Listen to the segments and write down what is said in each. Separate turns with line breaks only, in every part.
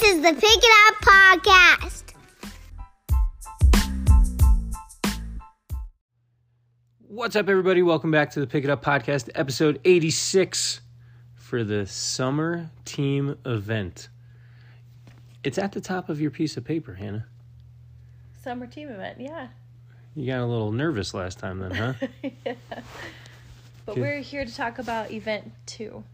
This is the Pick It Up Podcast.
What's up, everybody? Welcome back to the Pick It Up Podcast, episode 86 for the summer team event. It's at the top of your piece of paper, Hannah.
Summer team event, yeah.
You got a little nervous last time, then, huh?
yeah. But
Okay.
we're here to talk about event two.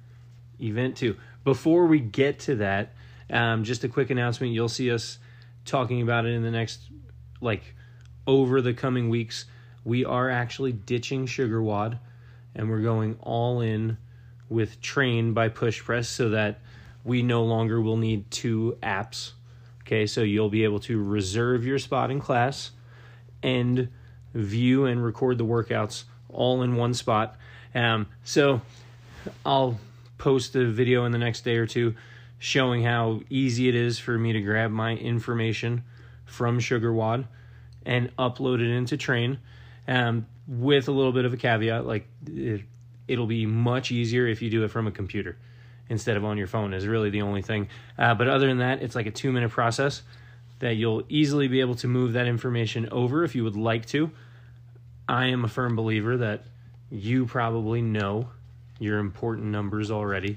event two. Before we get to that, um, just a quick announcement. You'll see us talking about it in the next, like, over the coming weeks. We are actually ditching SugarWOD, and we're going all in with Train by PushPress, so that we no longer will need two apps. Okay, so you'll be able to reserve your spot in class and view and record the workouts all in one spot. Um, so I'll post a video in the next day or two showing how easy it is for me to grab my information from SugarWOD and upload it into Train. Um, with a little bit of a caveat, like it, it'll be much easier if you do it from a computer instead of on your phone. Is really the only thing. Uh, but other than that, it's like a two minute process that you'll easily be able to move that information over if you would like to. I am a firm believer that you probably know your important numbers already.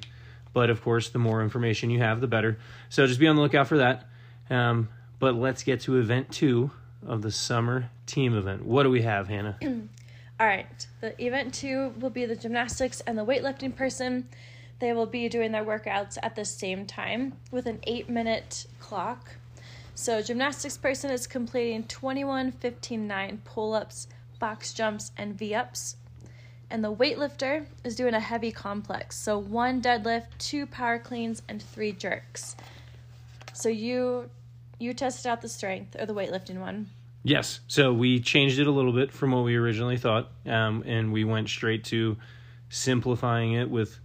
But of course, the more information you have, the better. So just be on the lookout for that. Um, but let's get to event two of the summer team event. What do we have, Hannah?
All right. The event two will be the gymnastics and the weightlifting person. They will be doing their workouts at the same time with an eight minute clock. So, gymnastics person is completing 21, 15, 9 pull ups, box jumps, and V ups. And the weightlifter is doing a heavy complex. So, one deadlift, two power cleans, and three jerks. So, you you tested out the strength or the weightlifting one.
Yes. So we changed it a little bit from what we originally thought, um, and we went straight to simplifying it with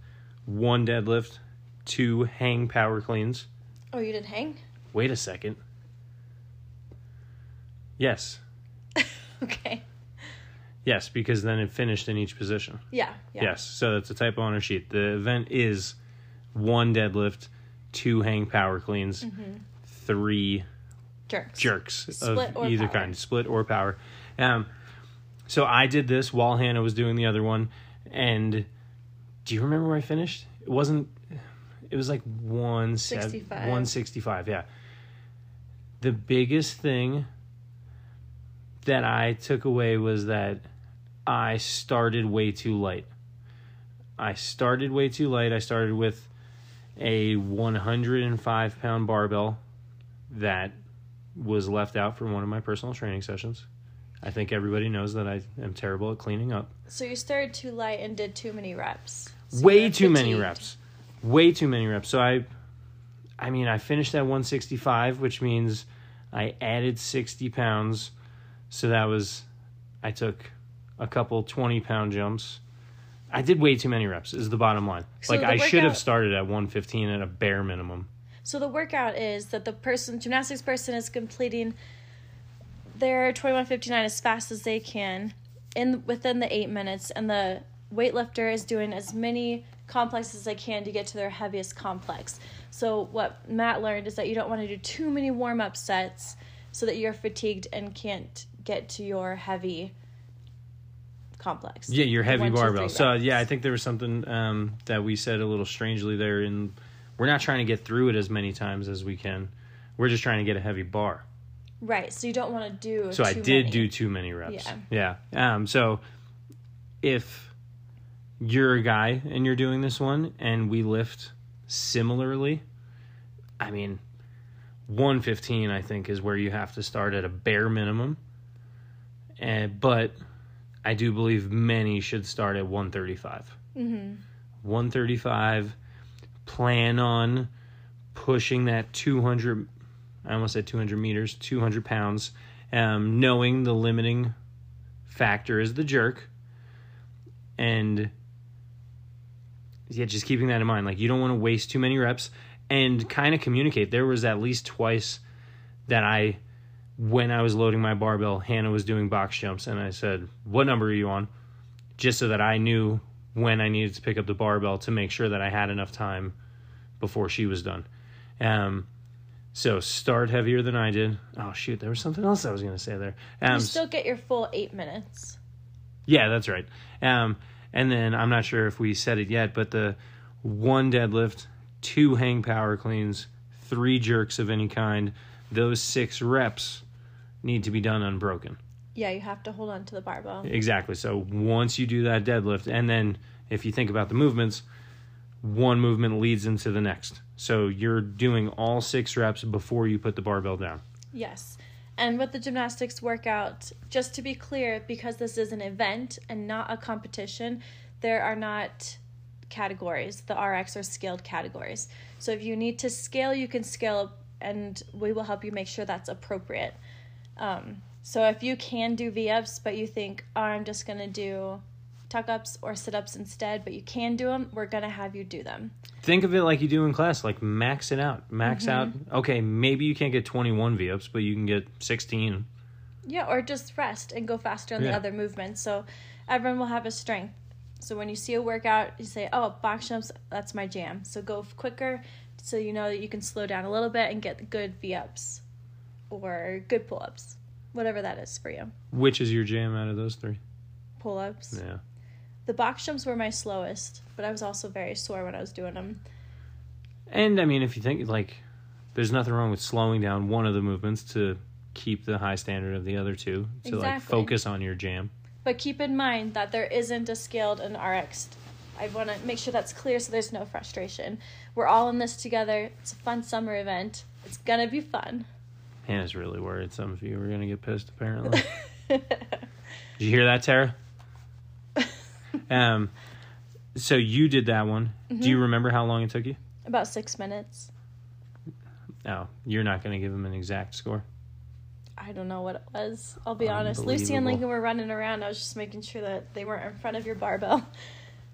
one deadlift, two hang power cleans.
Oh, you did hang?
Wait a second. Yes.
Okay.
Yes, because then it finished in each position.
Yeah. yeah.
Yes, so that's a typo on our sheet. The event is one deadlift, two hang power cleans,
Mm-hmm.
three
Jerks.
jerks
Split
of
or
either
power.
kind, split or power. Um, so I did this while Hannah was doing the other one, and do you remember where I finished? It wasn't. It was like one
65.
One sixty five. Yeah. The biggest thing that I took away was that I started way too light. I started way too light. I started with a 105 pound barbell that was left out from one of my personal training sessions. I think everybody knows that I am terrible at cleaning up.
So you started too light and did too many reps. So
Way too many reps. Way too many reps. So I I mean I finished at 165, which means I added 60 pounds. So that was I took a couple 20 pound jumps. I did way too many reps is the bottom line.
So
like I should have started at 115 at a bare minimum.
So the workout is that the person, gymnastics person, is completing their twenty one fifty nine as fast as they can in within the eight minutes, and the weightlifter is doing as many complexes as they can to get to their heaviest complex. So what Matt learned is that you don't want to do too many warm up sets, so that you're fatigued and can't get to your heavy complex.
Yeah, your heavy
One,
barbell.
three
So yeah, I think there was something um, that we said a little strangely there, and we're not trying to get through it as many times as we can. We're just trying to get a heavy bar.
Right. So you don't want to do.
So I did
many.
do too many reps.
Yeah.
Yeah. Um. So if you're a guy and you're doing this one, and we lift similarly, I mean, 115 I think is where you have to start at a bare minimum. And but I do believe many should start at 135.
Mm-hmm.
135 plan on pushing that 200 i almost said 200 meters 200 pounds um, knowing the limiting factor is the jerk and yeah just keeping that in mind like you don't want to waste too many reps and kind of communicate there was at least twice that i when i was loading my barbell hannah was doing box jumps and i said what number are you on just so that i knew when I needed to pick up the barbell to make sure that I had enough time before she was done. Um, So start heavier than I did. Oh shoot, there was something else I was going to say there. Um,
You still get your full eight minutes.
yeah, that's right. Um, and then I'm not sure if we said it yet, but the one deadlift, two hang power cleans, three jerks of any kind, those six reps need to be done unbroken.
Yeah, you have to hold on to the barbell.
Exactly. So once you do that deadlift, and then if you think about the movements, one movement leads into the next. So you're doing all six reps before you put the barbell down.
Yes. And with the gymnastics workout, just to be clear, because this is an event and not a competition, there are not categories. The RX are scaled categories. So if you need to scale, you can scale, and we will help you make sure that's appropriate. Um, so if you can do V ups, but you think, oh, I'm just going to do tuck ups or sit ups instead, but you can do them, we're going to have you do them.
Think of it like you do in class, like max it out. Max out. Okay, maybe you can't get 21 V ups, but you can get 16.
Yeah, or just rest and go faster on the other movements. So everyone will have a strength. So when you see a workout, you say, "Oh, box jumps, that's my jam." So go quicker, so you know that you can slow down a little bit and get good V ups, or good pull ups, whatever that is for you.
Which is your jam out of those three?
Pull ups.
Yeah.
The box jumps were my slowest, but I was also very sore when I was doing them.
And I mean, if you think like, there's nothing wrong with slowing down one of the movements to keep the high standard of the other two. To like focus on your jam.
But keep in mind that there isn't a scaled and RX. I want to make sure that's clear so there's no frustration. We're all in this together. It's a fun summer event. It's gonna be fun.
Hannah's really worried some of you were gonna get pissed. Apparently. Did you hear that, Tara? um, so you did that one. Do
Mm-hmm.
you remember how long it took you?
About six minutes.
No, you're not going to give him an exact score.
I don't know what it was. I'll be honest. Lucy and Lincoln were running around. I was just making sure that they weren't in front of your barbell.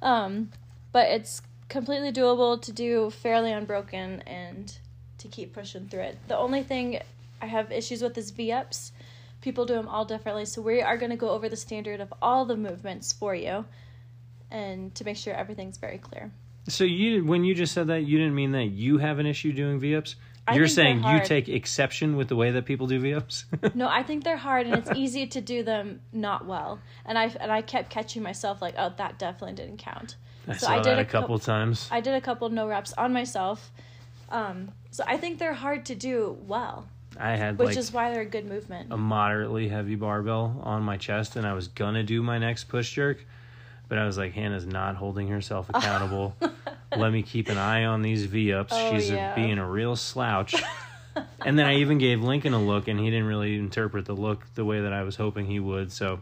Um, but it's completely doable to do fairly unbroken and to keep pushing through it. The only thing I have issues with is V ups. People do them all differently, so we are going to go over the standard of all the movements for you, and to make sure everything's very clear.
So you, when you just said that, you didn't mean that you have an issue doing V ups.
I
You're saying you take exception with the way that people do V ups.
No, I think they're hard, and it's easy to do them not well. And I and I kept catching myself like, oh, that definitely didn't count.
I
So
saw
I did
that
a
couple
cou-
times.
I did a couple no reps on myself. Um, so I think they're hard to do well,
I had
which
like
is why they're a good movement.
a moderately heavy barbell on my chest, and I was gonna do my next push jerk, but I was like, Hannah's not holding herself accountable. Let me keep an eye on these V ups.
Oh,
She's a- being a real slouch. and then I even gave Lincoln a look, and he didn't really interpret the look the way that I was hoping he would. So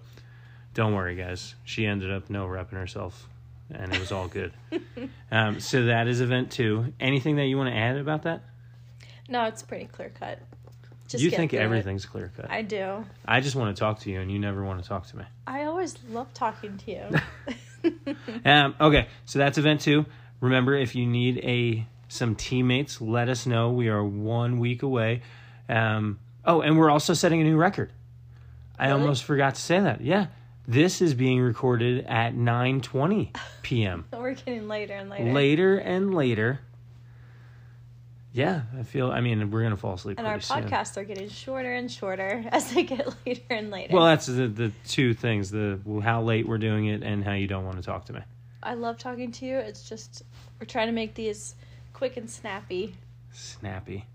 don't worry, guys. She ended up no repping herself, and it was all good. um, so that is event two. Anything that you want to add about that?
no, it's pretty clear cut. Just
you think everything's clear cut.
I do.
I just want to talk to you, and you never want to talk to me.
I always love talking to you.
Um, okay, so that's event two. Remember, if you need a some teammates, let us know. We are one week away. Um, oh, and we're also setting a new record. I
Really?
almost forgot to say that. Yeah, this is being recorded at 9:20 p.m.
We're getting later and later.
later and later. Yeah, I feel. I mean, we're gonna fall asleep
and our
soon.
podcasts are getting shorter and shorter as they get later and later.
Well, that's the the two things: the how late we're doing it and how you don't want to talk to me.
I love talking to you. It's just we're trying to make these quick and snappy.
snappy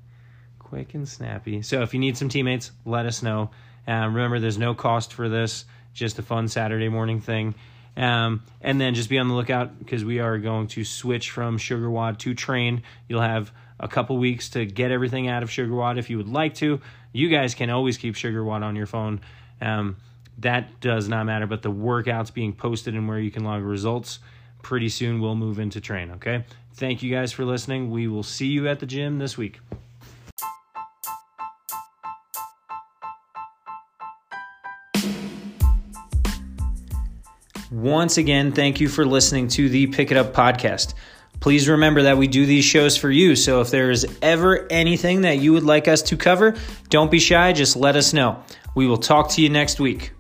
quick and snappy so if you need some teammates let us know um, remember there's no cost for this just a fun saturday morning thing um, and then just be on the lookout because we are going to switch from SugarWOD to train you'll have a couple weeks to get everything out of SugarWOD if you would like to. You guys can always keep SugarWOD on your phone. Um, that does not matter but the workouts being posted and where you can log results pretty soon we'll move into train okay? Thank you guys for listening. We will see you at the gym this week. Once again, thank you for listening to the Pick It Up podcast. Please remember that we do these shows for you. So if there is ever anything that you would like us to cover, don't be shy, just let us know. We will talk to you next week.